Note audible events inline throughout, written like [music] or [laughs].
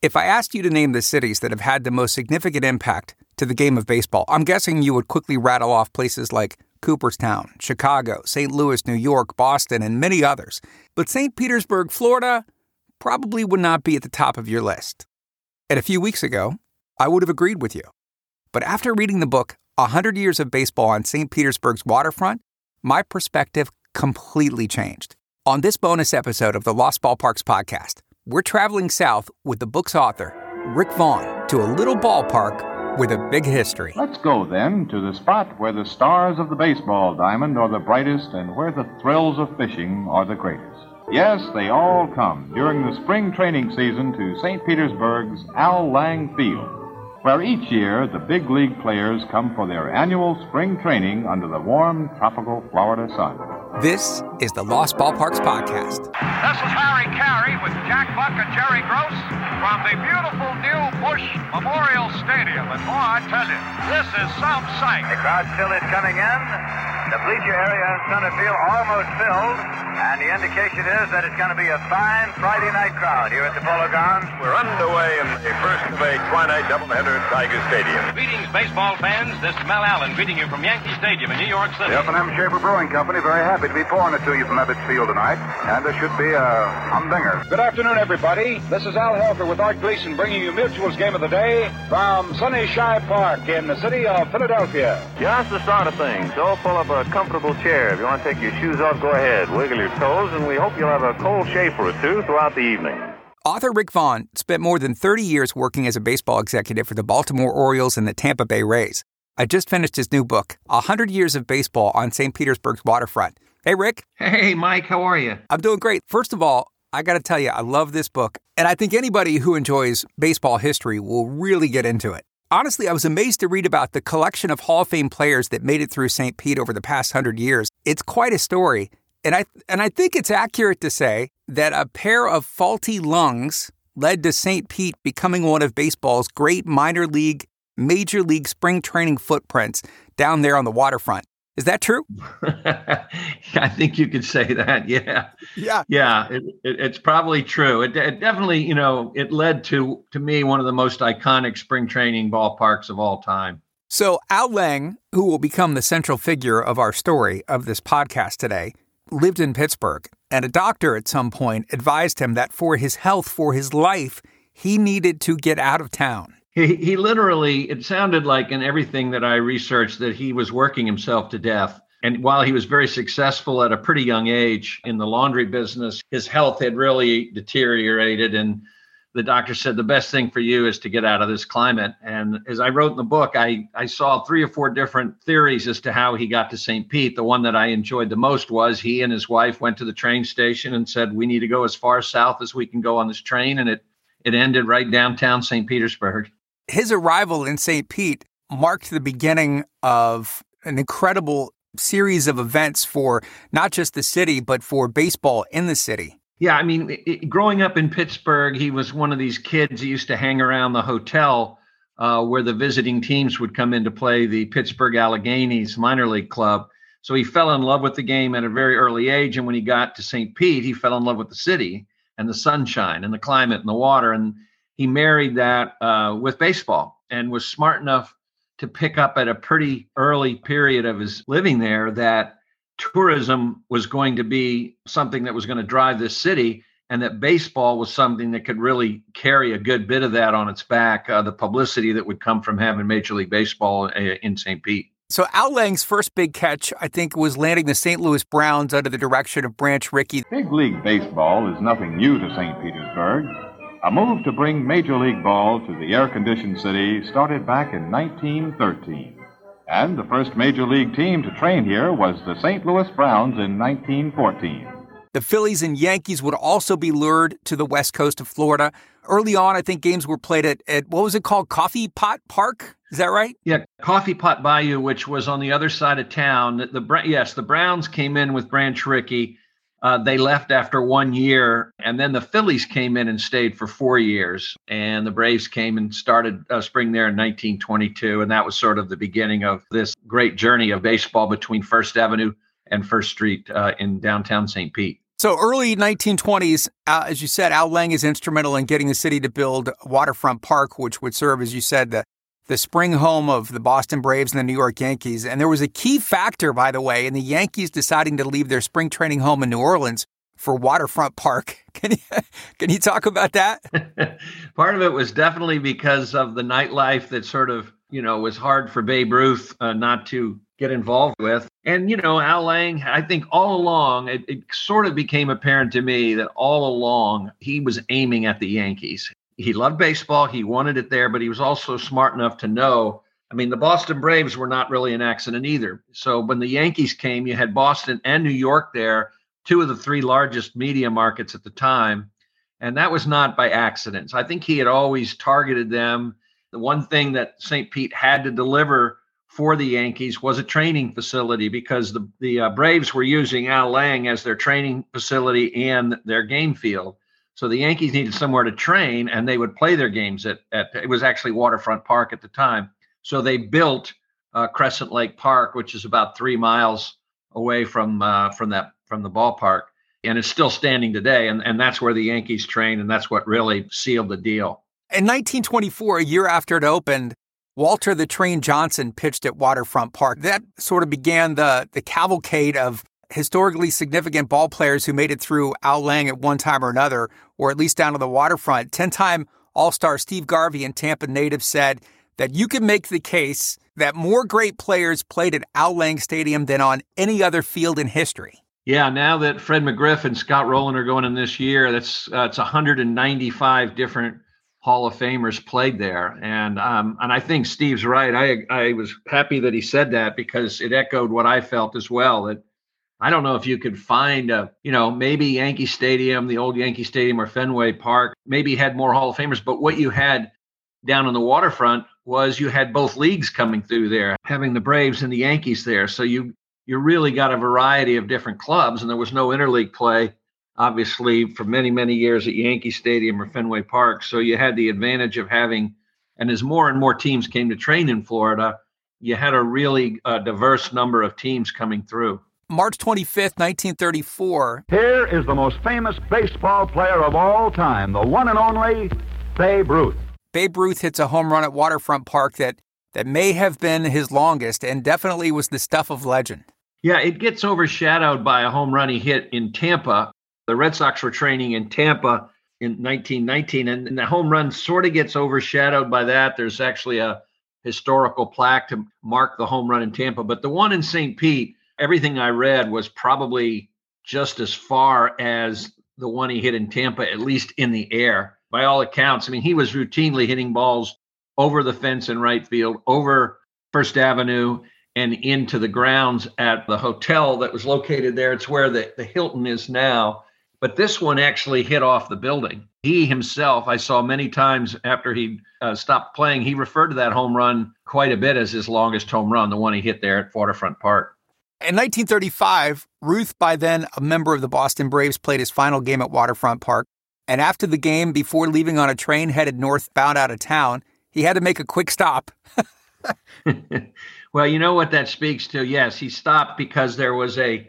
If I asked you to name the cities that have had the most significant impact to the game of baseball, I'm guessing you would quickly rattle off places like Cooperstown, Chicago, St. Louis, New York, Boston, and many others. But St. Petersburg, Florida, probably would not be at the top of your list. And a few weeks ago, I would have agreed with you. But after reading the book, 100 Years of Baseball on St. Petersburg's Waterfront, my perspective completely changed. On this bonus episode of the Lost Ballparks podcast, we're traveling south with the book's author, Rick Vaughn, to a little ballpark with a big history. Let's go then to the spot where the stars of the baseball diamond are the brightest and where the thrills of fishing are the greatest. Yes, they all come during the spring training season to St. Petersburg's Al Lang Field, where each year the big league players come for their annual spring training under the warm tropical Florida sun. This is the Lost Ballparks Podcast. This is Harry Caray with Jack Buck and Jerry Gross from the beautiful new Busch Memorial Stadium. And boy, I tell you, this is some sight. The crowd still is coming in. The bleacher area in center field almost filled. And the indication is that it's going to be a fine Friday night crowd here at the Polo Grounds. We're underway in the first of a twilight doubleheader at Tiger Stadium. Greetings, baseball fans. This is Mel Allen greeting you from Yankee Stadium in New York City. The F&M Schaefer Brewing Company very happy to be pouring it to you from Ebbets Field tonight. And there should be a humdinger. Good afternoon, everybody. This is Al Helfer with Art Gleeson bringing you Mutual's Game of the Day from Sunny Shibe Park in the city of Philadelphia. Just the start of things. So pull up a comfortable chair. If you want to take your shoes off, go ahead. Wiggle your toes, and we hope you'll have a cold Schaefer or two throughout the evening. Author Rick Vaughn spent more than 30 years working as a baseball executive for the Baltimore Orioles and the Tampa Bay Rays. I just finished his new book, A 100 Years of Baseball on St. Petersburg's Waterfront. Hey, Rick. Hey, Mike, how are you? I'm doing great. First of all, I got to tell you, I love this book, and I think anybody who enjoys baseball history will really get into it. Honestly, I was amazed to read about the collection of Hall of Fame players that made it through St. Pete over the past hundred years. It's quite a story, and I and I think it's accurate to say that a pair of faulty lungs led to St. Pete becoming one of baseball's great minor league, major league spring training footprints down there on the waterfront. Is that true? [laughs] I think you could say that. Yeah. Yeah. Yeah. It, it, it's probably true. It, it, definitely, you know, it led to, to me, one of the most iconic spring training ballparks of all time. So, Al Lang, who will become the central figure of our story of this podcast today, lived in Pittsburgh, and a doctor at some point advised him that for his health, for his life, he needed to get out of town. He, he literally, it sounded like in everything that I researched that he was working himself to death. And while he was very successful at a pretty young age in the laundry business, his health had really deteriorated. And the doctor said, the best thing for you is to get out of this climate. And as I wrote in the book, I, I saw three or four different theories as to how he got to St. Pete. The one that I enjoyed the most was he and his wife went to the train station and said, we need to go as far south as we can go on this train. And it, it ended right downtown St. Petersburg his arrival in St. Pete marked the beginning of an incredible series of events for not just the city, but for baseball in the city. Yeah, I mean, it, growing up in Pittsburgh, he was one of these kids who used to hang around the hotel uh, where the visiting teams would come in to play the Pittsburgh Alleghenies minor league club. So he fell in love with the game at a very early age. And when he got to St. Pete, he fell in love with the city and the sunshine and the climate and the water. And he married that uh, with baseball and was smart enough to pick up at a pretty early period of his living there that tourism was going to be something that was going to drive this city and that baseball was something that could really carry a good bit of that on its back uh, the publicity that would come from having major league baseball uh, in st pete so Al Lang's first big catch, I think, was landing the St. Louis Browns under the direction of Branch Rickey. Big league baseball is nothing new to St. Petersburg. A move to bring Major League Ball to the air conditioned city started back in 1913. And the first Major League team to train here was the St. Louis Browns in 1914. The Phillies and Yankees would also be lured to the west coast of Florida. Early on, I think games were played at, at what was it called? Coffee Pot Park? Is that right? Yeah, Coffee Pot Bayou, which was on the other side of town. The, the yes, the Browns came in with Branch Rickey uh, they left after one year, and then the Phillies came in and stayed for four years, and the Braves came and started uh, spring there in 1922, and that was sort of the beginning of this great journey of baseball between First Avenue and First Street uh, in downtown St. Pete. So early 1920s, uh, as you said, Al Lang is instrumental in getting the city to build Waterfront Park, which would serve, as you said, the the spring home of the Boston Braves and the New York Yankees. And there was a key factor, by the way, in the Yankees deciding to leave their spring training home in New Orleans for Waterfront Park. [laughs] Can you can you talk about that? [laughs] Part of it was definitely because of the nightlife that sort of you know was hard for Babe Ruth uh, not to get involved with. And, you know, Al Lang, I think all along, it, it, sort of became apparent to me that all along he was aiming at the Yankees. He loved baseball, he wanted it there, but he was also smart enough to know. I mean, the Boston Braves were not really an accident either. So when the Yankees came, you had Boston and New York there, two of the three largest media markets at the time. And that was not by accident. So I think he had always targeted them. The one thing that St. Pete had to deliver for the Yankees was a training facility because the the uh, Braves were using Al Lang as their training facility and their game field. So the Yankees needed somewhere to train, and they would play their games at, at it was actually Waterfront Park at the time. So they built uh, Crescent Lake Park, which is about three miles away from uh, from that from the ballpark, and it's still standing today. And and that's where the Yankees trained, and that's what really sealed the deal. In 1924, a year after it opened, Walter the Train Johnson pitched at Waterfront Park. That sort of began the, the cavalcade of historically significant ball players who made it through Al Lang at one time or another, or at least down to the waterfront. 10 time All Star Steve Garvey and Tampa native said that you can make the case that more great players played at Al Lang Stadium than on any other field in history. Yeah, now that Fred McGriff and Scott Rolen are going in this year, that's uh, it's 195 different Hall of Famers played there, and um, and I think Steve's right. I I was happy that he said that because it echoed what I felt as well. That I don't know if you could find a you know maybe Yankee Stadium, the old Yankee Stadium or Fenway Park, maybe had more Hall of Famers, but what you had down on the waterfront was you had both leagues coming through there, having the Braves and the Yankees there. So you you really got a variety of different clubs, and there was no interleague play obviously for many many years at Yankee Stadium or Fenway Park. So you had the advantage of having, and as more and more teams came to train in Florida, you had a really uh, diverse number of teams coming through. March 25th, 1934. Here is the most famous baseball player of all time, the one and only Babe Ruth. Babe Ruth hits a home run at Waterfront Park that that may have been his longest and definitely was the stuff of legend. Yeah, it gets overshadowed by a home run he hit in Tampa the Red Sox were training in Tampa in 1919, and, and the home run sort of gets overshadowed by that. There's actually a historical plaque to mark the home run in Tampa, but the one in St. Pete, everything I read was probably just as far as the one he hit in Tampa, at least in the air. By all accounts, I mean, he was routinely hitting balls over the fence in right field, over First Avenue, and into the grounds at the hotel that was located there. It's where the, the Hilton is now. But this one actually hit off the building. He himself, I saw many times after he uh, stopped playing, he referred to that home run quite a bit as his longest home run, the one he hit there at Waterfront Park. In 1935, Ruth, by then a member of the Boston Braves, played his final game at Waterfront Park. And after the game, before leaving on a train headed northbound out of town, he had to make a quick stop. [laughs] Well, you know what that speaks to? Yes, he stopped because there was a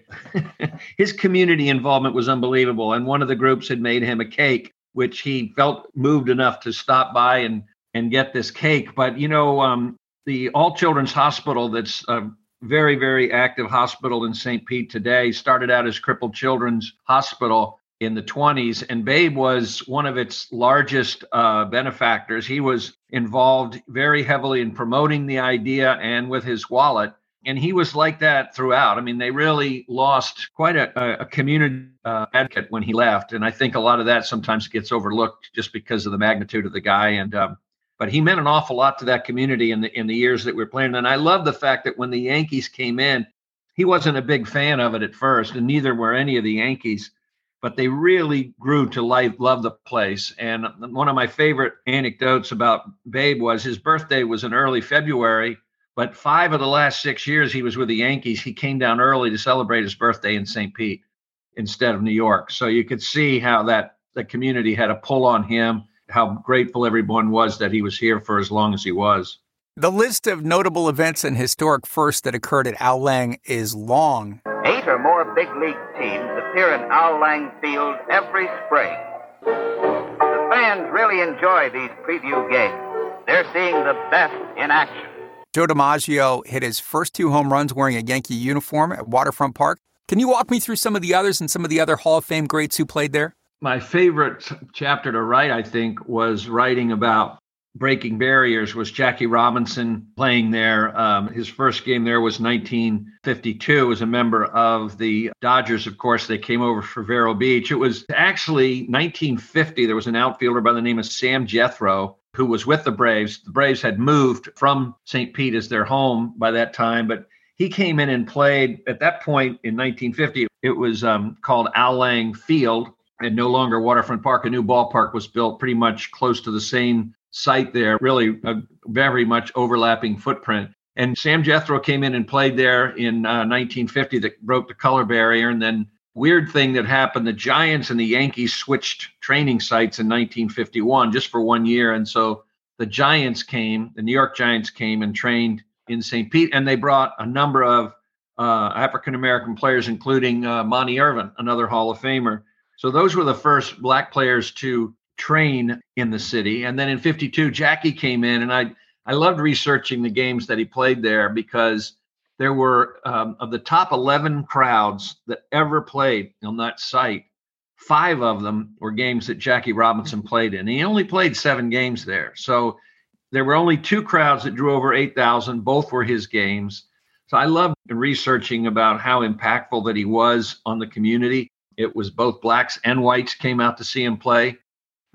[laughs] his community involvement was unbelievable, and one of the groups had made him a cake, which he felt moved enough to stop by and and get this cake. But you know, um, the All Children's Hospital, that's a very very active hospital in St. Pete today, started out as Crippled Children's Hospital in the 20s, and Babe was one of its largest uh, benefactors. He was involved very heavily in promoting the idea and with his wallet. And he was like that throughout. I mean, they really lost quite a, a community uh, advocate when he left. And I think a lot of that sometimes gets overlooked just because of the magnitude of the guy. And, um, but he meant an awful lot to that community in the, in the years that we we're playing. And I love the fact that when the Yankees came in, he wasn't a big fan of it at first, and neither were any of the Yankees but they really grew to life, love the place. And one of my favorite anecdotes about Babe was his birthday was in early February, but five of the last six years he was with the Yankees, he came down early to celebrate his birthday in St. Pete instead of New York. So you could see how that the community had a pull on him, how grateful everyone was that he was here for as long as he was. The list of notable events and historic firsts that occurred at Al Lang is long. Eight or more big league teams appear in Al Lang Field every spring. The fans really enjoy these preview games. They're seeing the best in action. Joe DiMaggio hit his first two home runs wearing a Yankee uniform at Waterfront Park. Can you walk me through some of the others and some of the other Hall of Fame greats who played there? My favorite chapter to write, I think, was writing about breaking barriers was Jackie Robinson playing there. Um, his first game there was 1952 as a member of the Dodgers. Of course, they came over for Vero Beach. It was actually 1950. There was an outfielder by the name of Sam Jethroe who was with the Braves. The Braves had moved from St. Pete as their home by that time, but he came in and played at that point in 1950. It was um, called Al Lang Field and no longer Waterfront Park. A new ballpark was built pretty much close to the same site there, really a very much overlapping footprint. And Sam Jethroe came in and played there in uh, 1950 that broke the color barrier. And then, weird thing that happened the Giants and the Yankees switched training sites in 1951 just for one year. And so the Giants came, the New York Giants came and trained in St. Pete, and they brought a number of uh, African American players, including uh, Monte Irvin, another Hall of Famer. So those were the first black players to train in the city. And then in 52, Jackie came in, and I, I loved researching the games that he played there because there were, um, of the top 11 crowds that ever played on that site, five of them were games that Jackie Robinson played in. He only played seven games there. So there were only two crowds that drew over 8,000. Both were his games. So I loved researching about how impactful that he was on the community. It was both blacks and whites came out to see him play.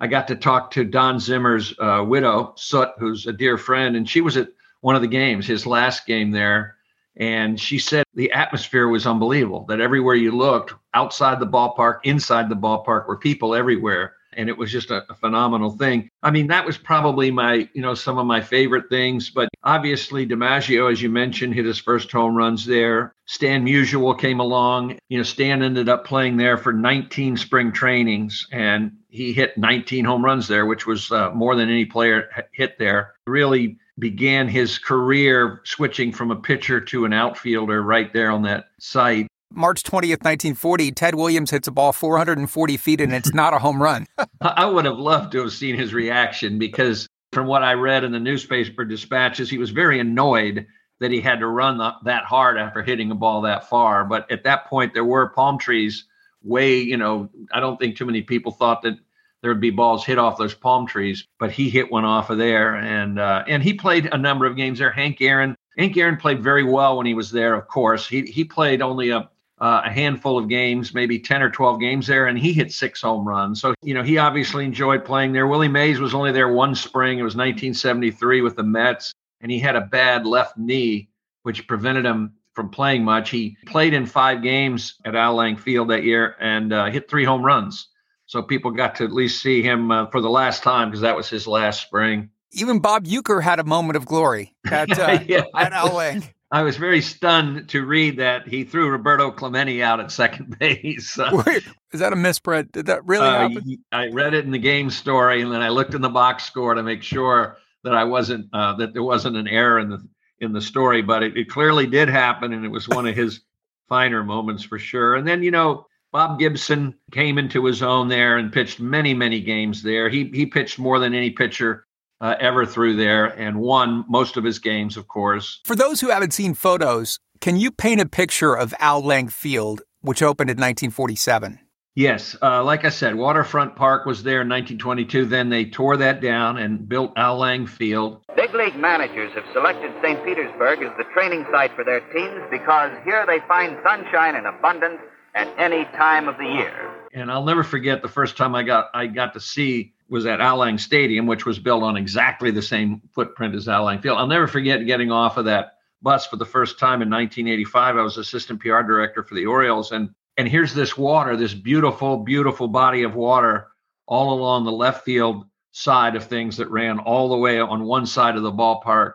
I got to talk to Don Zimmer's uh, widow, Soot, who's a dear friend, and she was at one of the games, his last game there. And she said the atmosphere was unbelievable, that everywhere you looked, outside the ballpark, inside the ballpark, were people everywhere and it was just a, a, phenomenal thing. I mean, that was probably my, you know, some of my favorite things. But obviously, DiMaggio, as you mentioned, hit his first home runs there. Stan Musial came along. You know, Stan ended up playing there for 19 spring trainings, and he hit 19 home runs there, which was uh, more than any player hit there. Really began his career switching from a pitcher to an outfielder right there on that site. March 20th, 1940, Ted Williams hits a ball 440 feet and it's not a home run. [laughs] I would have loved to have seen his reaction because from what I read in the newspaper dispatches, he was very annoyed that he had to run the, that hard after hitting a ball that far. But at that point, there were palm trees way, you know, I don't think too many people thought that there would be balls hit off those palm trees, but he hit one off of there. And, uh, and he played a number of games there. Hank Aaron, Hank Aaron played very well when he was there, of course. He, he played only a, uh, a handful of games, maybe 10 or 12 games there, and he hit six home runs. So, you know, he obviously enjoyed playing there. Willie Mays was only there one spring. It was 1973 with the Mets, and he had a bad left knee, which prevented him from playing much. He played in five games at Al Lang Field that year and uh, hit three home runs. So people got to at least see him uh, for the last time because that was his last spring. Even Bob Uecker had a moment of glory at, [laughs] uh, yeah, at Al Lang. I was very stunned to read that he threw Roberto Clemente out at second [laughs] base. Wait, is that a misprint? Did that really uh, happen? I read it in the game story, and then I looked in the box score to make sure that I wasn't uh, that there wasn't an error in the in the story. But it, it clearly did happen, and it was one of his [laughs] finer moments for sure. And then you know. Bob Gibson came into his own there and pitched many, many games there. He he pitched more than any pitcher uh, ever through there and won most of his games, of course. For those who haven't seen photos, can you paint a picture of Al Lang Field, which opened in 1947? Yes. Uh, like I said, Waterfront Park was there in 1922. Then they tore that down and built Al Lang Field. Big league managers have selected St. Petersburg as the training site for their teams because here they find sunshine in abundance at any time of the year. And I'll never forget the first time I got I got to see was at Al Lang Stadium, which was built on exactly the same footprint as Al Lang Field. I'll never forget getting off of that bus for the first time in 1985. I was assistant PR director for the Orioles, and and here's this water, this beautiful, beautiful body of water all along the left field side of things that ran all the way on one side of the ballpark.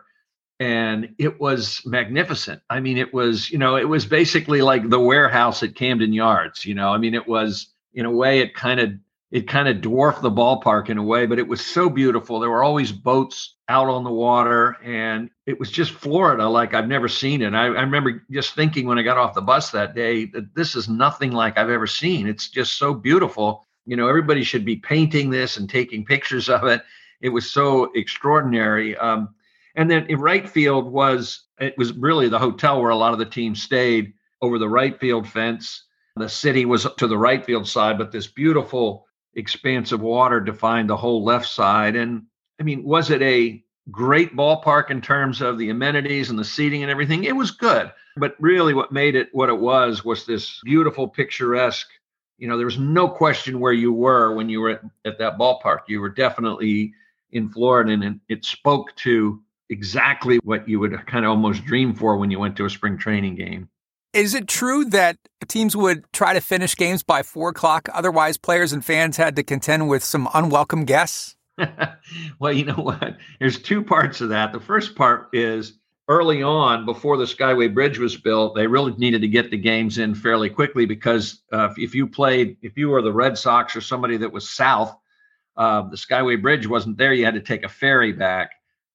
And it was magnificent. I mean, it was, you know, it was basically like the warehouse at Camden Yards. You know, I mean, it was in a way, it kind of it kind of dwarfed the ballpark in a way, but it was so beautiful. There were always boats out on the water, and it was just Florida like I've never seen it. I, I, remember just thinking when I got off the bus that day that this is nothing like I've ever seen. It's just so beautiful. You know, everybody should be painting this and taking pictures of it. It was so extraordinary. Um, and then in right field was it was really the hotel where a lot of the team stayed over the right field fence. The city was to the right field side, but this beautiful expanse of water defined the whole left side. And I mean, was it a great ballpark in terms of the amenities and the seating and everything? It was good. But really, what made it what it was was this beautiful, picturesque. You know, there was no question where you were when you were at, at that ballpark. You were definitely in Florida, and it spoke to exactly what you would kind of almost dream for when you went to a spring training game. Is it true that teams would try to finish games by four o'clock? Otherwise, players and fans had to contend with some unwelcome guests? [laughs] well, you know what? There's two parts of that. The first part is early on, before the Skyway Bridge was built, they really needed to get the games in fairly quickly because uh, if you played, if you were the Red Sox or somebody that was south, uh, the Skyway Bridge wasn't there. You had to take a ferry back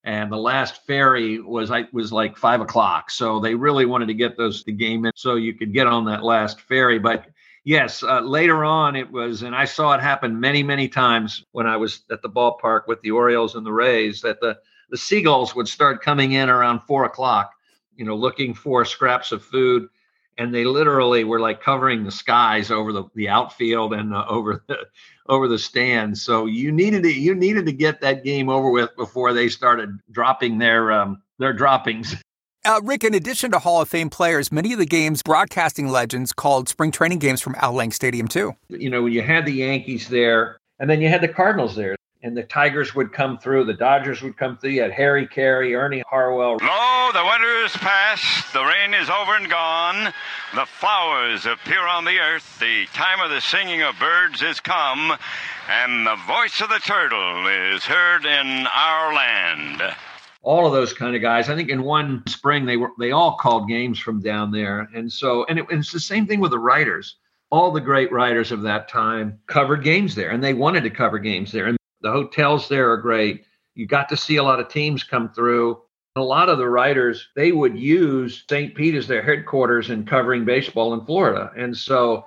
and the last ferry was I was like five o'clock. So they really wanted to get those the game in so you could get on that last ferry. But yes, uh, later on it was, and I saw it happen many many times when I was at the ballpark with the Orioles and the Rays that the the seagulls would start coming in around four o'clock, you know, looking for scraps of food. And they literally were like covering the skies over the, the outfield and uh, over the over the stands. So you needed to you needed to get that game over with before they started dropping their um, their droppings. [laughs] Uh, Rick, in addition to Hall of Fame players, many of the games broadcasting legends called spring training games from Al Lang Stadium too. You know, when you had the Yankees there, and then you had the Cardinals there and the Tigers would come through, the Dodgers would come through. You had Harry Caray, Ernie Harwell. Lo, the winter is past, the rain is over and gone, the flowers appear on the earth, the time of the singing of birds is come, and the voice of the turtle is heard in our land. All of those kind of guys. I think in one spring they were they all called games from down there, and so and, it, and it's the same thing with the writers all the great writers of that time covered games there and they wanted to cover games there and the hotels there are great. You got to see a lot of teams come through. A lot of the writers, they would use St. Pete as their headquarters in covering baseball in Florida. And so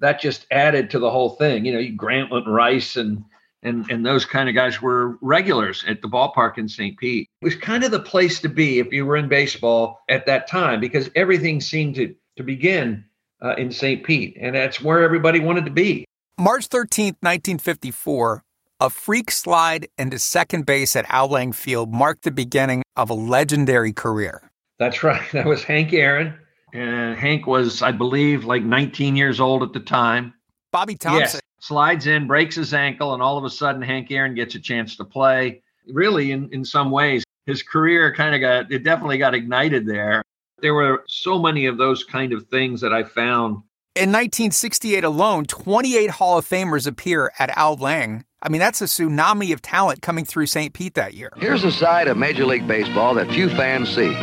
that just added to the whole thing. You know, Grantland Rice and and and those kind of guys were regulars at the ballpark in St. Pete. It was kind of the place to be if you were in baseball at that time because everything seemed to to begin uh, in St. Pete, and that's where everybody wanted to be. March 13th, 1954 a freak slide into second base at Lang Field marked the beginning of a legendary career. That's right. [laughs] That was Hank Aaron. And Hank was, I believe, like 19 years old at the time. Bobby Thomson. Yes. Slides in, breaks his ankle, and all of a sudden Hank Aaron gets a chance to play. Really, in, in some ways, his career kind of got, it definitely got ignited there. There were so many of those kind of things that I found. In 1968 alone, 28 Hall of Famers appear at Al Lang I mean, that's a tsunami of talent coming through St. Pete that year. Here's a side of Major League Baseball that few fans see.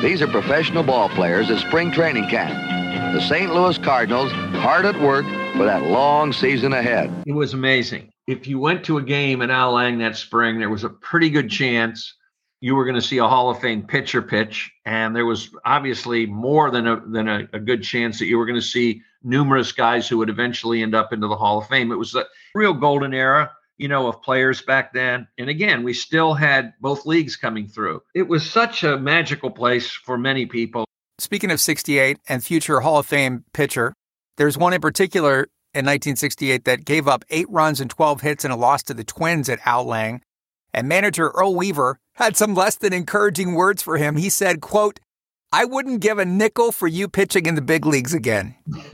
These are professional ball players at spring training camp. The St. Louis Cardinals hard at work for that long season ahead. It was amazing. If you went to a game in Al Lang that spring, there was a pretty good chance you were going to see a Hall of Fame pitcher pitch, and there was obviously more than a than a, a good chance that you were going to see numerous guys who would eventually end up into the Hall of Fame. It was a real golden era, you know, of players back then. And again, we still had both leagues coming through. It was such a magical place for many people. Speaking of 68 and future Hall of Fame pitcher, there's one in particular in 1968 that gave up eight runs and 12 hits in a loss to the Twins at Al Lang. And manager Earl Weaver had some less than encouraging words for him. He said, quote, I wouldn't give a nickel for you pitching in the big leagues again. [laughs]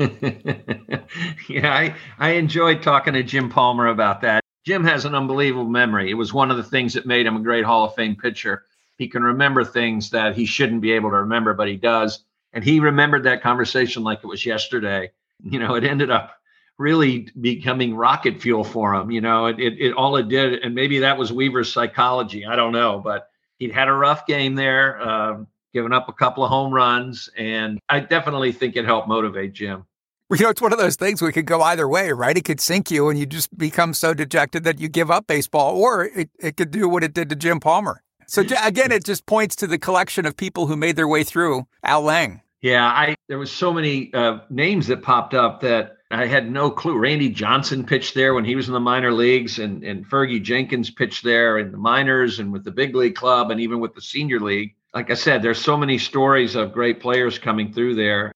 yeah, I, I enjoyed talking to Jim Palmer about that. Jim has an unbelievable memory. It was one of the things that made him a great Hall of Fame pitcher. He can remember things that he shouldn't be able to remember, but he does. And he remembered that conversation like it was yesterday. You know, it ended up really becoming rocket fuel for him. You know, it, it, it all it did, and maybe that was Weaver's psychology. I don't know, but he'd had a rough game there. Um, given up a couple of home runs, and I definitely think it helped motivate Jim. You know, it's one of those things we could go either way, right? It could sink you and you just become so dejected that you give up baseball, or it, it could do what it did to Jim Palmer. So again, it just points to the collection of people who made their way through Al Lang. Yeah, I there was so many uh, names that popped up that I had no clue. Randy Johnson pitched there when he was in the minor leagues, and and Fergie Jenkins pitched there in the minors and with the big league club, and even with the senior league. Like I said, there's so many stories of great players coming through there.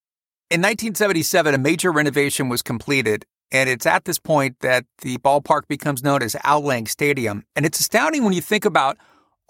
In 1977, a major renovation was completed, and it's at this point that the ballpark becomes known as Al Lang Stadium. And it's astounding when you think about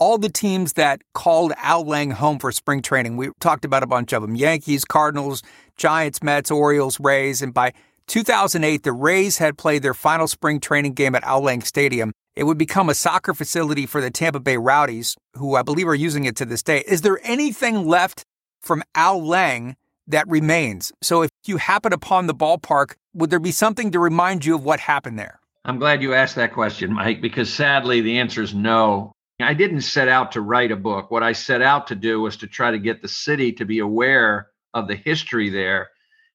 all the teams that called Al Lang home for spring training. We talked about a bunch of them Yankees, Cardinals, Giants, Mets, Orioles, Rays. And by 2008, the Rays had played their final spring training game at Al Lang Stadium. It would become a soccer facility for the Tampa Bay Rowdies, who I believe are using it to this day. Is there anything left from Al Lang that remains. So if you happen upon the ballpark, would there be something to remind you of what happened there? I'm glad you asked that question, Mike, because sadly the answer is no. I didn't set out to write a book. What I set out to do was to try to get the city to be aware of the history there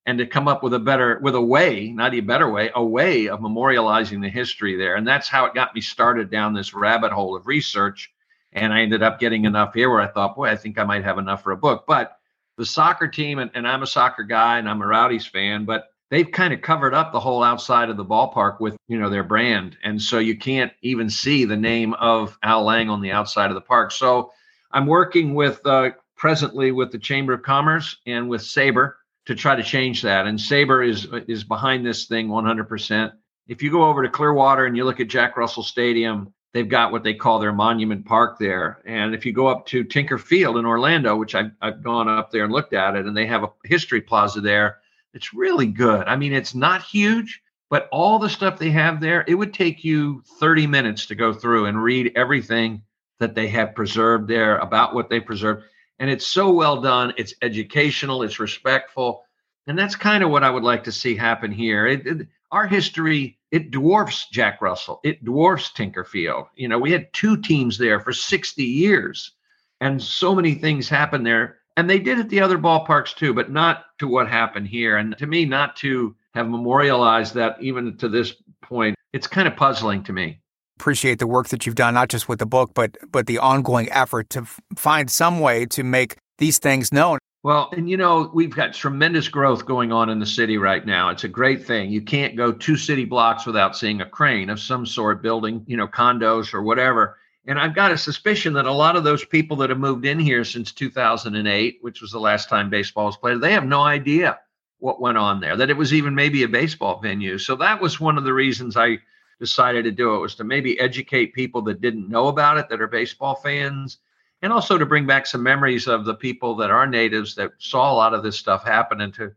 and to come up with a better with a way, not a better way, a way of memorializing the history there. And that's how it got me started down this rabbit hole of research. And I ended up getting enough here where I thought, boy, I think I might have enough for a book. But the soccer team, and, and I'm a soccer guy and I'm a Rowdies fan, but they've kind of covered up the whole outside of the ballpark with you know their brand, and so you can't even see the name of Al Lang on the outside of the park. So I'm working with uh, presently with the Chamber of Commerce and with SABR to try to change that. And SABR is is behind this thing 100%. If you go over to Clearwater and you look at Jack Russell Stadium, they've got what they call their monument park there. And if you go up to Tinker Field in Orlando, which I've, I've gone up there and looked at it, and they have a history plaza there, it's really good. I mean, it's not huge, but all the stuff they have there, it would take you 30 minutes to go through and read everything that they have preserved there about what they preserved. And it's so well done. It's educational, it's respectful. And that's kind of what I would like to see happen here. It, it, our history it dwarfs Jack Russell. It dwarfs Tinker Field. You know, we had two teams there for 60 years, and so many things happened there. And they did at the other ballparks too, but not to what happened here. And to me, not to have memorialized that even to this point, it's kind of puzzling to me. Appreciate the work that you've done, not just with the book, but but the ongoing effort to f- find some way to make these things known. Well, and you know, we've got tremendous growth going on in the city right now. It's a great thing. You can't go two city blocks without seeing a crane of some sort building, you know, condos or whatever. And I've got a suspicion that a lot of those people that have moved in here since 2008, which was the last time baseball was played, they have no idea what went on there, that it was even maybe a baseball venue. So that was one of the reasons I decided to do it was to maybe educate people that didn't know about it, that are baseball fans, and also to bring back some memories of the people that are natives that saw a lot of this stuff happen and to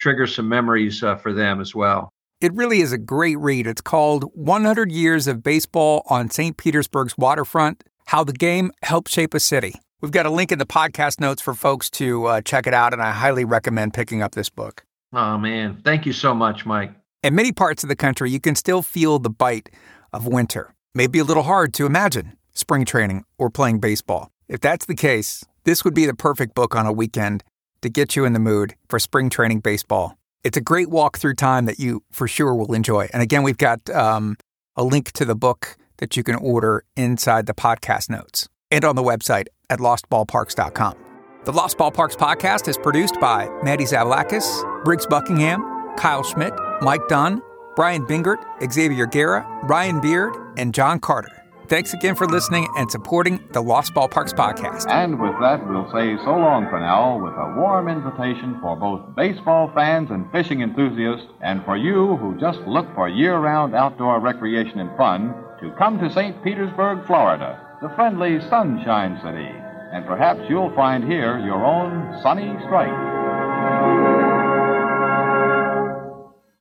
trigger some memories uh, for them as well. It really is a great read. It's called 100 Years of Baseball on St. Petersburg's Waterfront How the Game Helped Shape a City. We've got a link in the podcast notes for folks to uh, check it out, and I highly recommend picking up this book. Oh, man. Thank you so much, Mike. In many parts of the country, you can still feel the bite of winter. Maybe a little hard to imagine spring training or playing baseball. If that's the case, this would be the perfect book on a weekend to get you in the mood for spring training baseball. It's a great walk through time that you for sure will enjoy. And again, we've got um, a link to the book that you can order inside the podcast notes and on the website at lostballparks.com. The Lost Ballparks podcast is produced by Maddie Zavlakis, Briggs Buckingham, Kyle Schmidt, Mike Dunn, Brian Bingert, Xavier Guerra, Ryan Beard, and John Carter. Thanks again for listening and supporting the Lost Ballparks podcast. And with that, we'll say so long for now with a warm invitation for both baseball fans and fishing enthusiasts, and for you who just look for year round outdoor recreation and fun, to come to St. Petersburg, Florida, the friendly Sunshine City. And perhaps you'll find here your own sunny strike.